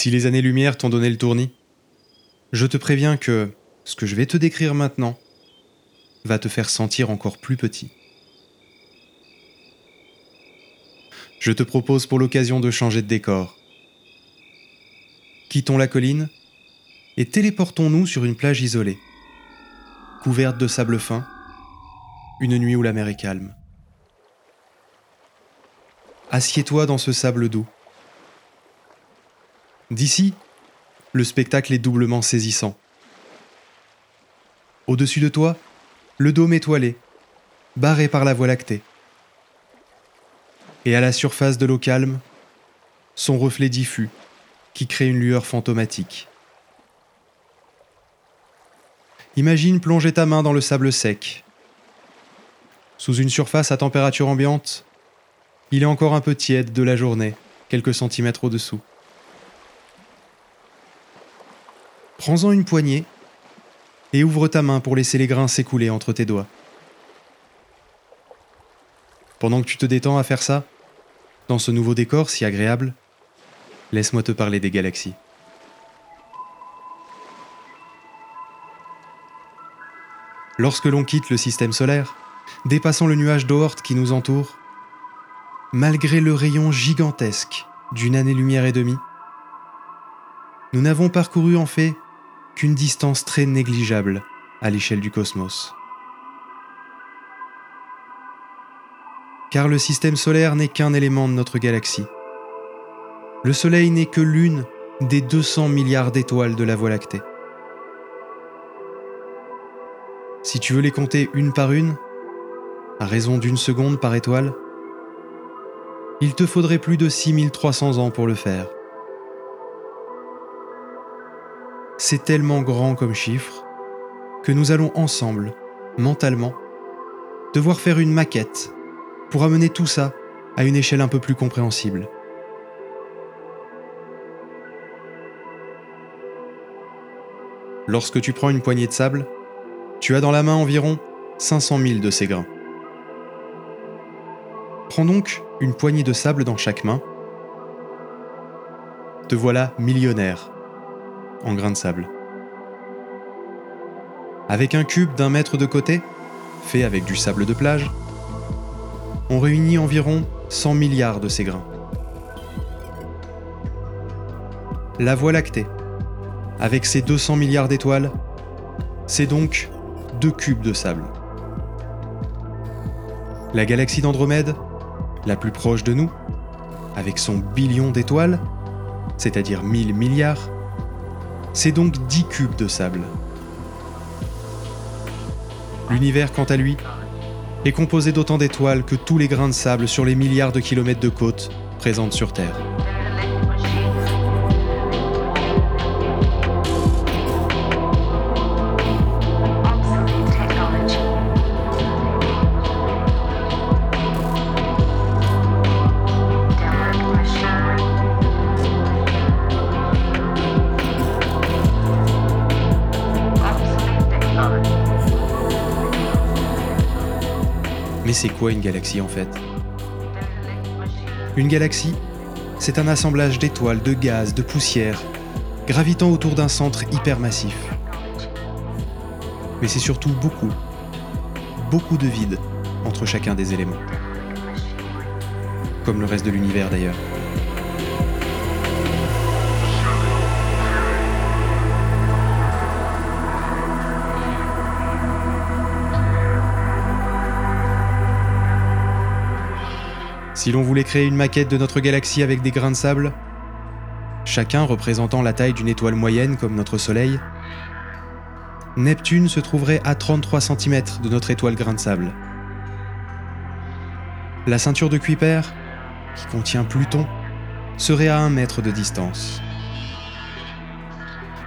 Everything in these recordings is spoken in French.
Si les années-lumière t'ont donné le tournis, je te préviens que ce que je vais te décrire maintenant va te faire sentir encore plus petit. Je te propose pour l'occasion de changer de décor. Quittons la colline et téléportons-nous sur une plage isolée, couverte de sable fin, une nuit où la mer est calme. Assieds-toi dans ce sable doux. D'ici, le spectacle est doublement saisissant. Au-dessus de toi, le dôme étoilé, barré par la voie lactée. Et à la surface de l'eau calme, son reflet diffus qui crée une lueur fantomatique. Imagine plonger ta main dans le sable sec. Sous une surface à température ambiante, il est encore un peu tiède de la journée, quelques centimètres au-dessous. Prends-en une poignée et ouvre ta main pour laisser les grains s'écouler entre tes doigts. Pendant que tu te détends à faire ça, dans ce nouveau décor si agréable, laisse-moi te parler des galaxies. Lorsque l'on quitte le système solaire, dépassant le nuage d'Oort qui nous entoure, malgré le rayon gigantesque d'une année-lumière et demie, nous n'avons parcouru en fait qu'une distance très négligeable à l'échelle du cosmos. Car le système solaire n'est qu'un élément de notre galaxie. Le Soleil n'est que l'une des 200 milliards d'étoiles de la Voie lactée. Si tu veux les compter une par une, à raison d'une seconde par étoile, il te faudrait plus de 6300 ans pour le faire. C'est tellement grand comme chiffre que nous allons ensemble, mentalement, devoir faire une maquette pour amener tout ça à une échelle un peu plus compréhensible. Lorsque tu prends une poignée de sable, tu as dans la main environ 500 000 de ces grains. Prends donc une poignée de sable dans chaque main. Te voilà millionnaire en grains de sable. Avec un cube d'un mètre de côté, fait avec du sable de plage, on réunit environ 100 milliards de ces grains. La Voie lactée, avec ses 200 milliards d'étoiles, c'est donc deux cubes de sable. La galaxie d'Andromède, la plus proche de nous, avec son billion d'étoiles, c'est-à-dire 1000 milliards, c'est donc 10 cubes de sable. L'univers, quant à lui, est composé d'autant d'étoiles que tous les grains de sable sur les milliards de kilomètres de côte présentes sur Terre. C'est quoi une galaxie en fait? Une galaxie, c'est un assemblage d'étoiles, de gaz, de poussière, gravitant autour d'un centre hypermassif. Mais c'est surtout beaucoup, beaucoup de vide entre chacun des éléments. Comme le reste de l'univers d'ailleurs. Si l'on voulait créer une maquette de notre galaxie avec des grains de sable, chacun représentant la taille d'une étoile moyenne comme notre Soleil, Neptune se trouverait à 33 cm de notre étoile grain de sable. La ceinture de Kuiper, qui contient Pluton, serait à 1 mètre de distance.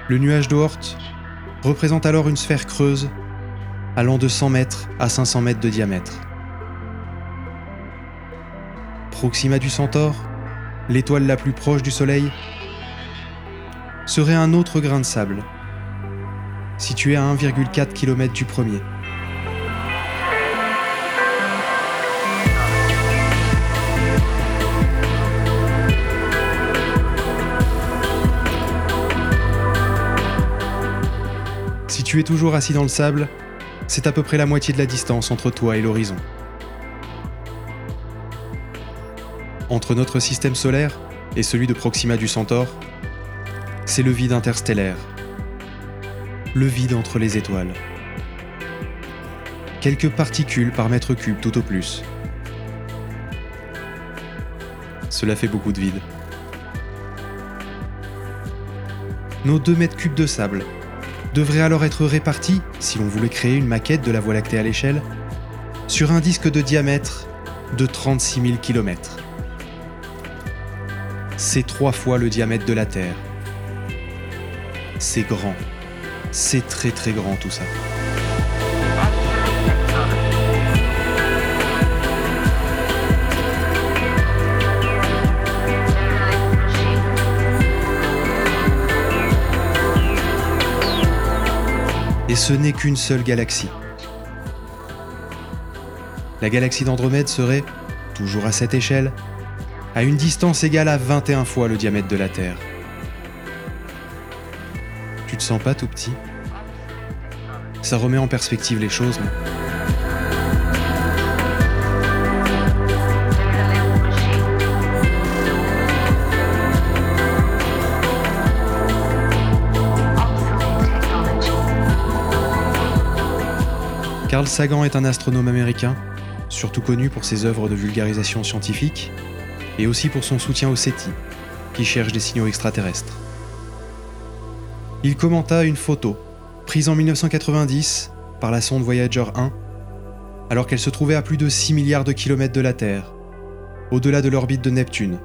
Le nuage d'Oort représente alors une sphère creuse allant de 100 mètres à 500 mètres de diamètre. Proxima du Centaure, l'étoile la plus proche du Soleil, serait un autre grain de sable, situé à 1,4 km du premier. Si tu es toujours assis dans le sable, c'est à peu près la moitié de la distance entre toi et l'horizon. Entre notre système solaire et celui de Proxima du Centaure, c'est le vide interstellaire. Le vide entre les étoiles. Quelques particules par mètre cube tout au plus. Cela fait beaucoup de vide. Nos 2 mètres cubes de sable devraient alors être répartis, si l'on voulait créer une maquette de la Voie lactée à l'échelle, sur un disque de diamètre de 36 000 km. C'est trois fois le diamètre de la Terre. C'est grand. C'est très très grand tout ça. Et ce n'est qu'une seule galaxie. La galaxie d'Andromède serait, toujours à cette échelle, à une distance égale à 21 fois le diamètre de la Terre. Tu te sens pas tout petit? Ça remet en perspective les choses, Carl Sagan est un astronome américain, surtout connu pour ses œuvres de vulgarisation scientifique et aussi pour son soutien au SETI, qui cherche des signaux extraterrestres. Il commenta une photo, prise en 1990 par la sonde Voyager 1, alors qu'elle se trouvait à plus de 6 milliards de kilomètres de la Terre, au-delà de l'orbite de Neptune.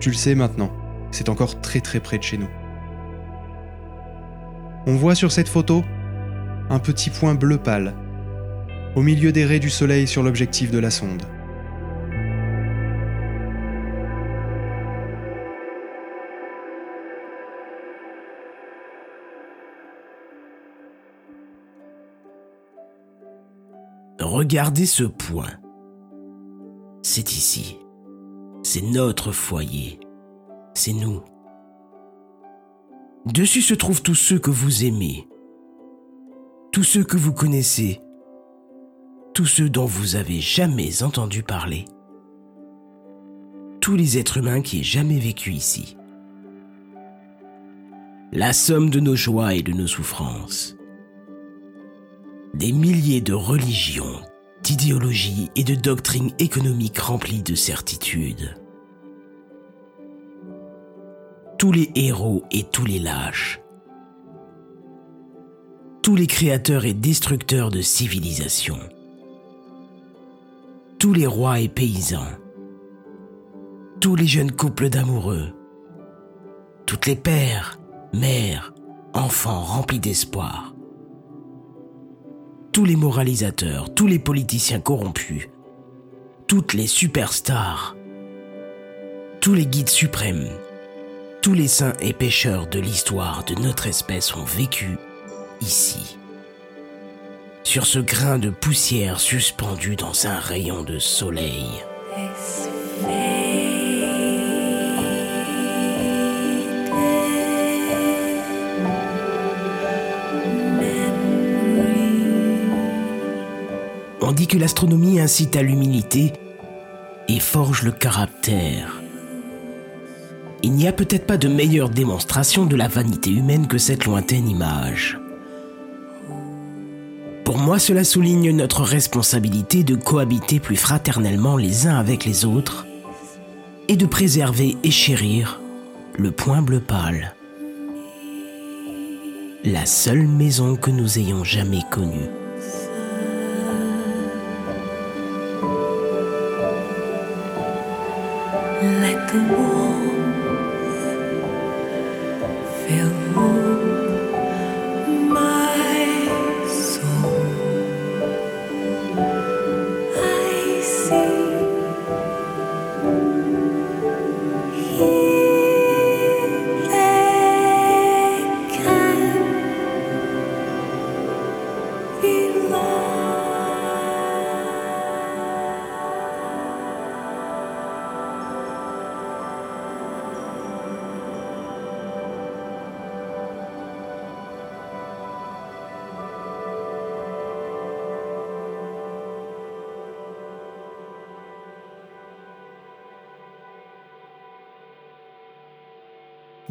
Tu le sais maintenant, c'est encore très très près de chez nous. On voit sur cette photo un petit point bleu pâle, au milieu des raies du soleil sur l'objectif de la sonde. Regardez ce point. C'est ici. C'est notre foyer. C'est nous. Dessus se trouvent tous ceux que vous aimez, tous ceux que vous connaissez, tous ceux dont vous avez jamais entendu parler, tous les êtres humains qui aient jamais vécu ici. La somme de nos joies et de nos souffrances. Des milliers de religions, d'idéologies et de doctrines économiques remplies de certitudes. Tous les héros et tous les lâches. Tous les créateurs et destructeurs de civilisations, tous les rois et paysans, tous les jeunes couples d'amoureux, toutes les pères, mères, enfants remplis d'espoir, tous les moralisateurs, tous les politiciens corrompus, toutes les superstars, tous les guides suprêmes, tous les saints et pécheurs de l'histoire de notre espèce ont vécu ici, sur ce grain de poussière suspendu dans un rayon de soleil. On dit que l'astronomie incite à l'humilité et forge le caractère. Il n'y a peut-être pas de meilleure démonstration de la vanité humaine que cette lointaine image. Pour moi, cela souligne notre responsabilité de cohabiter plus fraternellement les uns avec les autres et de préserver et chérir le point bleu pâle. La seule maison que nous ayons jamais connue. 我。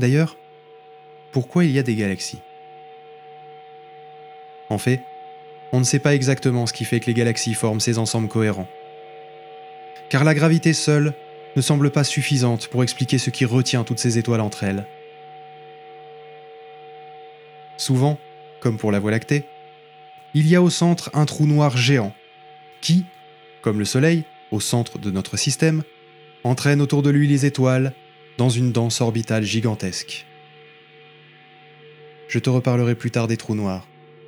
D'ailleurs, pourquoi il y a des galaxies? En fait, on ne sait pas exactement ce qui fait que les galaxies forment ces ensembles cohérents. Car la gravité seule ne semble pas suffisante pour expliquer ce qui retient toutes ces étoiles entre elles. Souvent, comme pour la Voie lactée, il y a au centre un trou noir géant qui, comme le Soleil, au centre de notre système, entraîne autour de lui les étoiles dans une danse orbitale gigantesque. Je te reparlerai plus tard des trous noirs,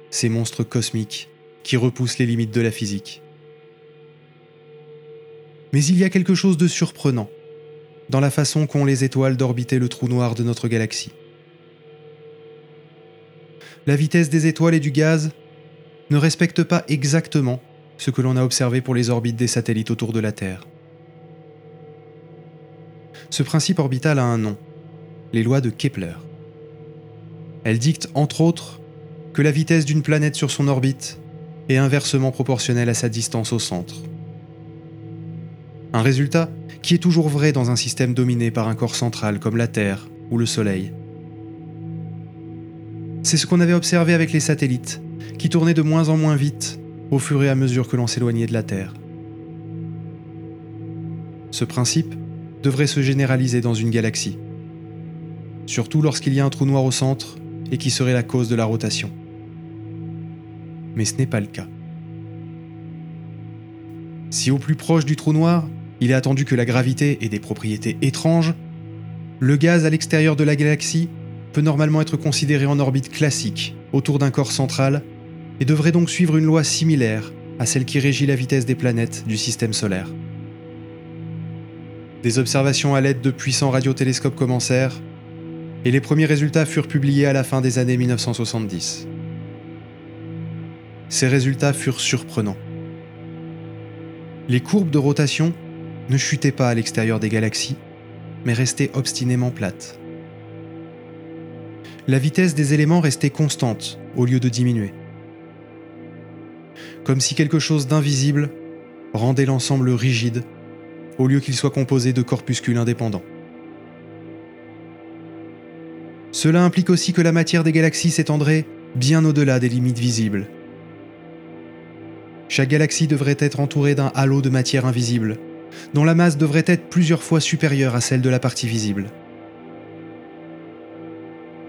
ces monstres cosmiques qui repoussent les limites de la physique. Mais il y a quelque chose de surprenant dans la façon qu'ont les étoiles d'orbiter le trou noir de notre galaxie. La vitesse des étoiles et du gaz ne respecte pas exactement ce que l'on a observé pour les orbites des satellites autour de la Terre. Ce principe orbital a un nom, les lois de Kepler. Elles dictent entre autres que la vitesse d'une planète sur son orbite est inversement proportionnelle à sa distance au centre. Un résultat qui est toujours vrai dans un système dominé par un corps central comme la Terre ou le Soleil. C'est ce qu'on avait observé avec les satellites, qui tournaient de moins en moins vite au fur et à mesure que l'on s'éloignait de la Terre. Ce principe devrait se généraliser dans une galaxie, surtout lorsqu'il y a un trou noir au centre et qui serait la cause de la rotation. Mais ce n'est pas le cas. Si au plus proche du trou noir, il est attendu que la gravité ait des propriétés étranges, le gaz à l'extérieur de la galaxie peut normalement être considéré en orbite classique, autour d'un corps central, et devrait donc suivre une loi similaire à celle qui régit la vitesse des planètes du système solaire. Des observations à l'aide de puissants radiotélescopes commencèrent, et les premiers résultats furent publiés à la fin des années 1970. Ces résultats furent surprenants. Les courbes de rotation ne chutaient pas à l'extérieur des galaxies, mais restaient obstinément plates. La vitesse des éléments restait constante au lieu de diminuer. Comme si quelque chose d'invisible rendait l'ensemble rigide au lieu qu'il soit composé de corpuscules indépendants. Cela implique aussi que la matière des galaxies s'étendrait bien au-delà des limites visibles. Chaque galaxie devrait être entourée d'un halo de matière invisible, dont la masse devrait être plusieurs fois supérieure à celle de la partie visible.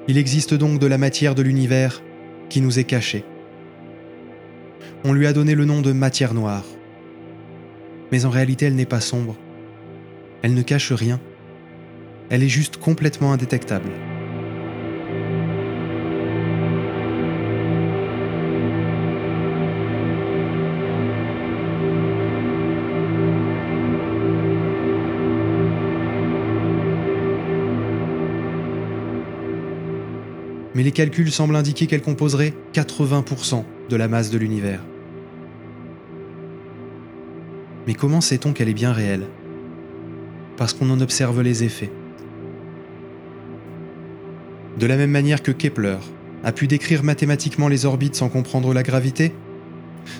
Il existe donc de la matière de l'univers qui nous est cachée. On lui a donné le nom de matière noire mais en réalité elle n'est pas sombre. Elle ne cache rien. Elle est juste complètement indétectable. Mais les calculs semblent indiquer qu'elle composerait 80% de la masse de l'univers. Mais comment sait-on qu'elle est bien réelle? Parce qu'on en observe les effets. De la même manière que Kepler a pu décrire mathématiquement les orbites sans comprendre la gravité,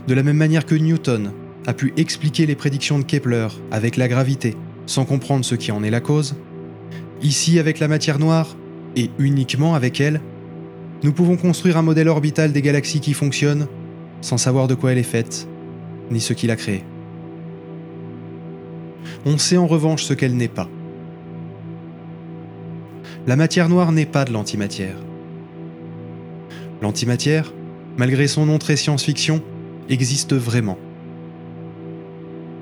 de la même manière que Newton a pu expliquer les prédictions de Kepler avec la gravité sans comprendre ce qui en est la cause, ici avec la matière noire, et uniquement avec elle, nous pouvons construire un modèle orbital des galaxies qui fonctionne sans savoir de quoi elle est faite, ni ce qui l'a créée. On sait en revanche ce qu'elle n'est pas. La matière noire n'est pas de l'antimatière. L'antimatière, malgré son nom très science-fiction, existe vraiment.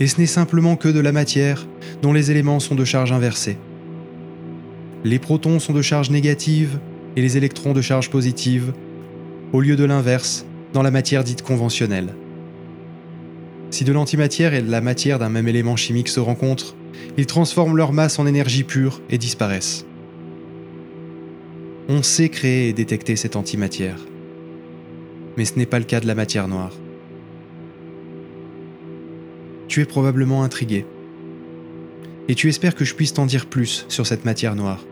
Et ce n'est simplement que de la matière dont les éléments sont de charge inversée. Les protons sont de charge négative et les électrons de charge positive, au lieu de l'inverse dans la matière dite conventionnelle. Si de l'antimatière et de la matière d'un même élément chimique se rencontrent, ils transforment leur masse en énergie pure et disparaissent. On sait créer et détecter cette antimatière. Mais ce n'est pas le cas de la matière noire. Tu es probablement intrigué. Et tu espères que je puisse t'en dire plus sur cette matière noire.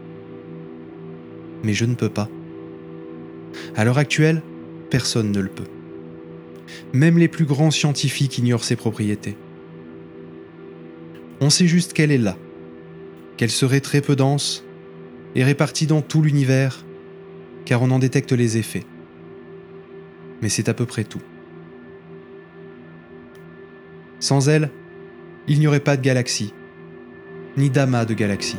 Mais je ne peux pas. À l'heure actuelle, personne ne le peut. Même les plus grands scientifiques ignorent ses propriétés. On sait juste qu'elle est là, qu'elle serait très peu dense et réparties dans tout l'univers, car on en détecte les effets. Mais c'est à peu près tout. Sans elles, il n'y aurait pas de galaxie, ni d'amas de galaxies.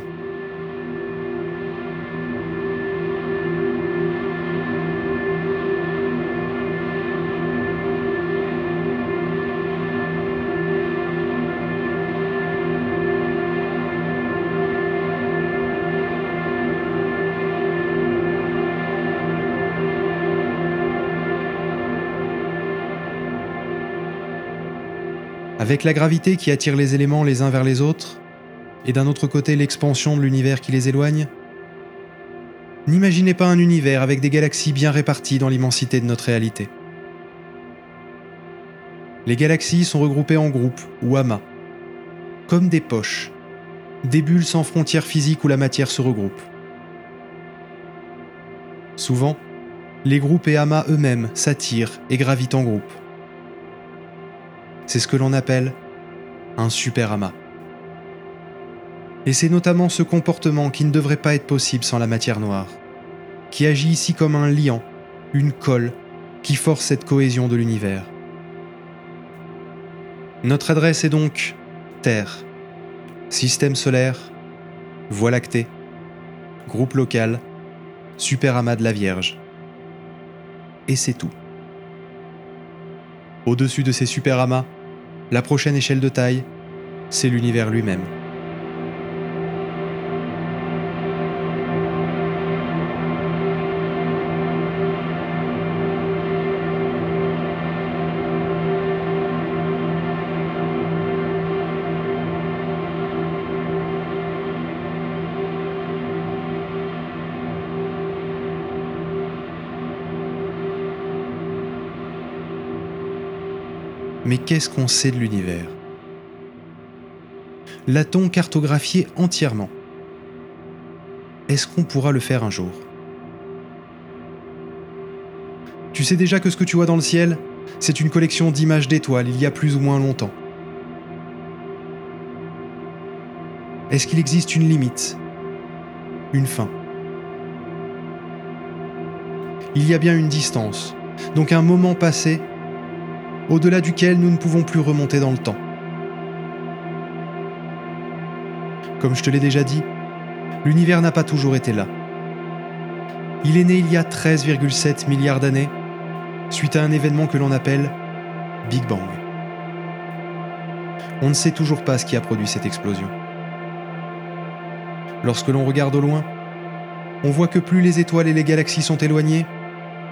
Avec la gravité qui attire les éléments les uns vers les autres, et d'un autre côté l'expansion de l'univers qui les éloigne, n'imaginez pas un univers avec des galaxies bien réparties dans l'immensité de notre réalité. Les galaxies sont regroupées en groupes ou amas, comme des poches, des bulles sans frontières physiques où la matière se regroupe. Souvent, les groupes et amas eux-mêmes s'attirent et gravitent en groupe. C'est ce que l'on appelle un superamas. Et c'est notamment ce comportement qui ne devrait pas être possible sans la matière noire, qui agit ici comme un liant, une colle, qui force cette cohésion de l'univers. Notre adresse est donc Terre, Système solaire, Voie lactée, Groupe local, Superamas de la Vierge. Et c'est tout. Au-dessus de ces superamas, la prochaine échelle de taille, c'est l'univers lui-même. Mais qu'est-ce qu'on sait de l'univers? L'a-t-on cartographié entièrement? Est-ce qu'on pourra le faire un jour? Tu sais déjà que ce que tu vois dans le ciel, c'est une collection d'images d'étoiles il y a plus ou moins longtemps. Est-ce qu'il existe une limite? Une fin? Il y a bien une distance, donc un moment passé au-delà duquel nous ne pouvons plus remonter dans le temps. Comme je te l'ai déjà dit, l'univers n'a pas toujours été là. Il est né il y a 13,7 milliards d'années, suite à un événement que l'on appelle Big Bang. On ne sait toujours pas ce qui a produit cette explosion. Lorsque l'on regarde au loin, on voit que plus les étoiles et les galaxies sont éloignées,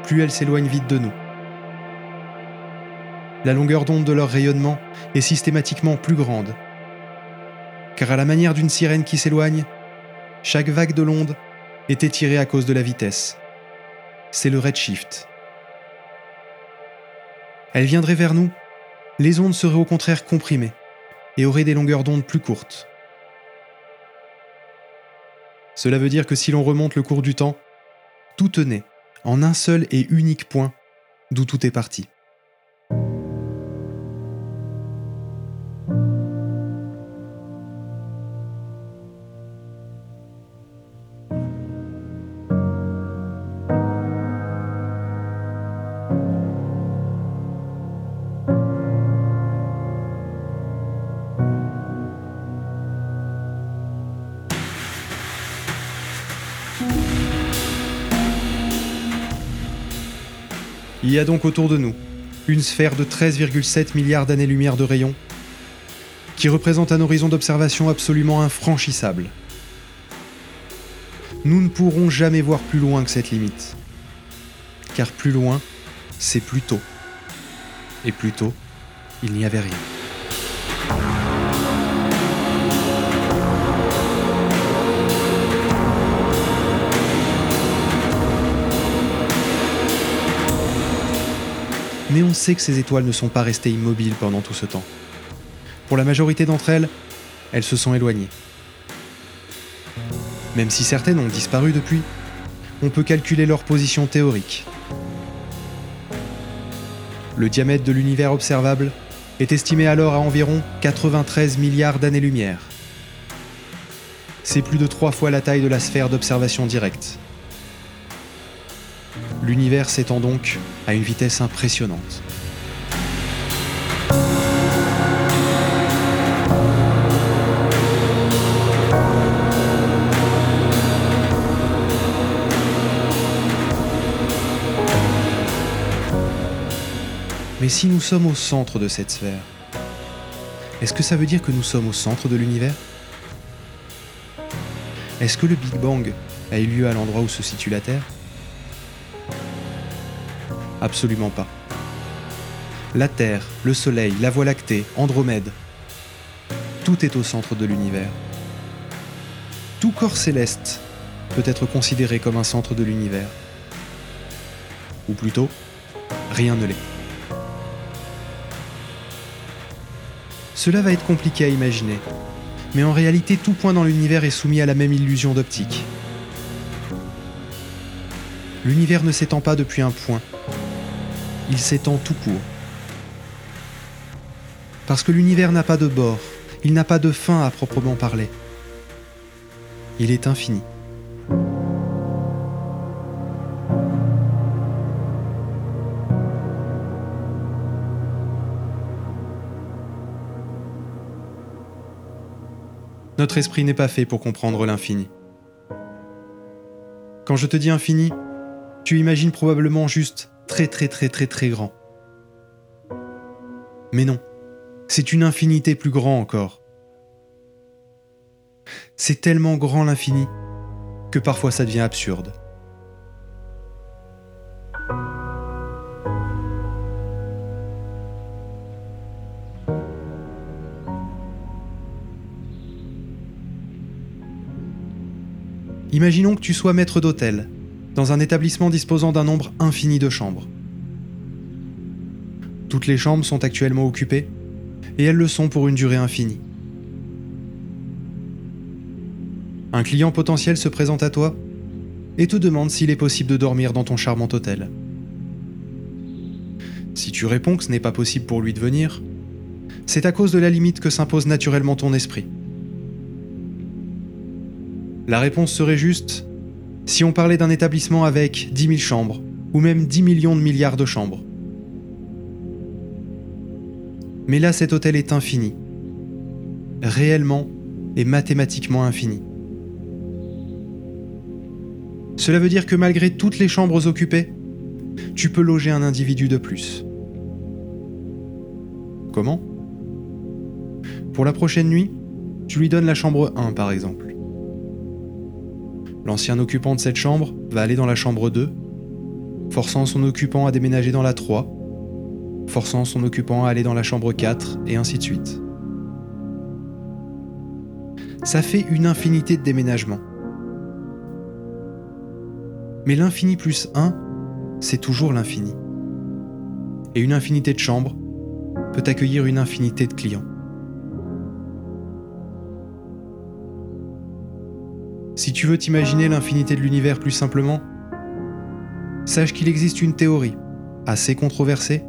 plus elles s'éloignent vite de nous la longueur d'onde de leur rayonnement est systématiquement plus grande. Car à la manière d'une sirène qui s'éloigne, chaque vague de l'onde est étirée à cause de la vitesse. C'est le redshift. Elle viendrait vers nous, les ondes seraient au contraire comprimées et auraient des longueurs d'onde plus courtes. Cela veut dire que si l'on remonte le cours du temps, tout tenait en un seul et unique point d'où tout est parti. A donc autour de nous une sphère de 13,7 milliards d'années-lumière de rayon qui représente un horizon d'observation absolument infranchissable. Nous ne pourrons jamais voir plus loin que cette limite. Car plus loin, c'est plus tôt. Et plus tôt, il n'y avait rien. Mais on sait que ces étoiles ne sont pas restées immobiles pendant tout ce temps. Pour la majorité d'entre elles, elles se sont éloignées. Même si certaines ont disparu depuis, on peut calculer leur position théorique. Le diamètre de l'univers observable est estimé alors à environ 93 milliards d'années-lumière. c'est plus de trois fois la taille de la sphère d'observation directe. L'univers s'étend donc à une vitesse impressionnante. Mais si nous sommes au centre de cette sphère, est-ce que ça veut dire que nous sommes au centre de l'univers? Est-ce que le Big Bang a eu lieu à l'endroit où se situe la Terre? Absolument pas. La Terre, le Soleil, la Voie lactée, Andromède, tout est au centre de l'univers. Tout corps céleste peut être considéré comme un centre de l'univers. Ou plutôt, rien ne l'est. Cela va être compliqué à imaginer, mais en réalité tout point dans l'univers est soumis à la même illusion d'optique. L'univers ne s'étend pas depuis un point, il s'étend tout court. Parce que l'univers n'a pas de bord, il n'a pas de fin à proprement parler. Il est infini. Notre esprit n'est pas fait pour comprendre l'infini. Quand je te dis infini, tu imagines probablement juste très très très très très grand. Mais non, c'est une infinité plus grand encore. C'est tellement grand l'infini que parfois ça devient absurde. Imaginons que tu sois maître d'hôtel, dans un établissement disposant d'un nombre infini de chambres. Toutes les chambres sont actuellement occupées, et elles le sont pour une durée infinie. Un client potentiel se présente à toi et te demande s'il est possible de dormir dans ton charmant hôtel. Si tu réponds que ce n'est pas possible pour lui de venir, c'est à cause de la limite que s'impose naturellement ton esprit. La réponse serait juste si on parlait d'un établissement avec 10 000 chambres, ou même 10 millions de milliards de chambres. Mais là, cet hôtel est infini. Réellement et mathématiquement infini. Cela veut dire que malgré toutes les chambres occupées, tu peux loger un individu de plus. Comment? Pour la prochaine nuit, tu lui donnes la chambre 1 par exemple. L'ancien occupant de cette chambre va aller dans la chambre 2, forçant son occupant à déménager dans la 3, forçant son occupant à aller dans la chambre 4, et ainsi de suite. Ça fait une infinité de déménagements. Mais l'infini plus 1, c'est toujours l'infini. Et une infinité de chambres peut accueillir une infinité de clients. Si tu veux t'imaginer l'infinité de l'univers plus simplement, sache qu'il existe une théorie, assez controversée,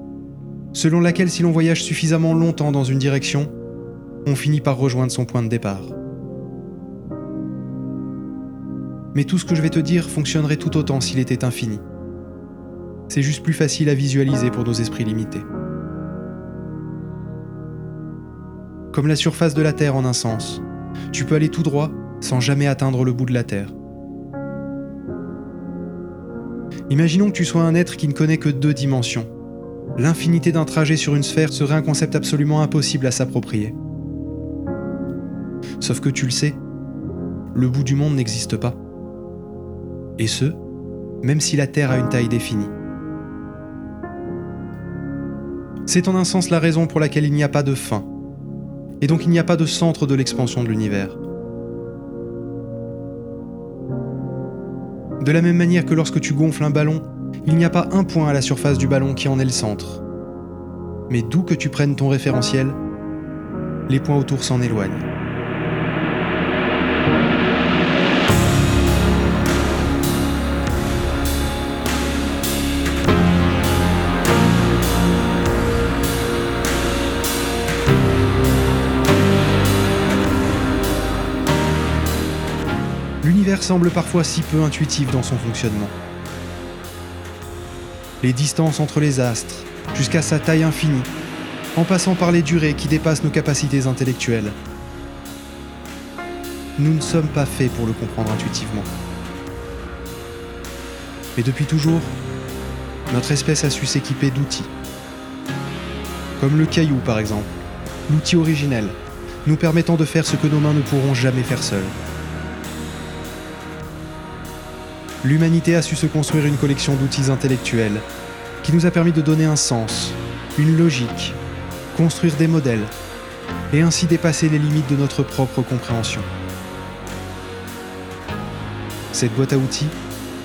selon laquelle si l'on voyage suffisamment longtemps dans une direction, on finit par rejoindre son point de départ. Mais tout ce que je vais te dire fonctionnerait tout autant s'il était infini. C'est juste plus facile à visualiser pour nos esprits limités. Comme la surface de la Terre en un sens, tu peux aller tout droit sans jamais atteindre le bout de la Terre. Imaginons que tu sois un être qui ne connaît que deux dimensions. L'infinité d'un trajet sur une sphère serait un concept absolument impossible à s'approprier. Sauf que tu le sais, le bout du monde n'existe pas. Et ce, même si la Terre a une taille définie. C'est en un sens la raison pour laquelle il n'y a pas de fin, et donc il n'y a pas de centre de l'expansion de l'univers. De la même manière que lorsque tu gonfles un ballon, il n'y a pas un point à la surface du ballon qui en est le centre. Mais d'où que tu prennes ton référentiel, les points autour s'en éloignent. Semble parfois si peu intuitif dans son fonctionnement. Les distances entre les astres, jusqu'à sa taille infinie, en passant par les durées qui dépassent nos capacités intellectuelles. Nous ne sommes pas faits pour le comprendre intuitivement. Mais depuis toujours, notre espèce a su s'équiper d'outils. Comme le caillou par exemple, l'outil originel, nous permettant de faire ce que nos mains ne pourront jamais faire seules. L'humanité a su se construire une collection d'outils intellectuels qui nous a permis de donner un sens, une logique, construire des modèles et ainsi dépasser les limites de notre propre compréhension. Cette boîte à outils,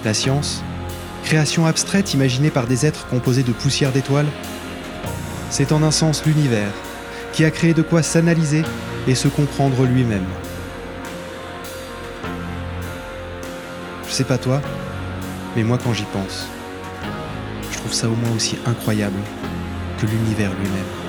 la science, création abstraite imaginée par des êtres composés de poussière d'étoiles, c'est en un sens l'univers qui a créé de quoi s'analyser et se comprendre lui-même. Sais pas toi, mais moi quand j'y pense, je trouve ça au moins aussi incroyable que l'univers lui-même.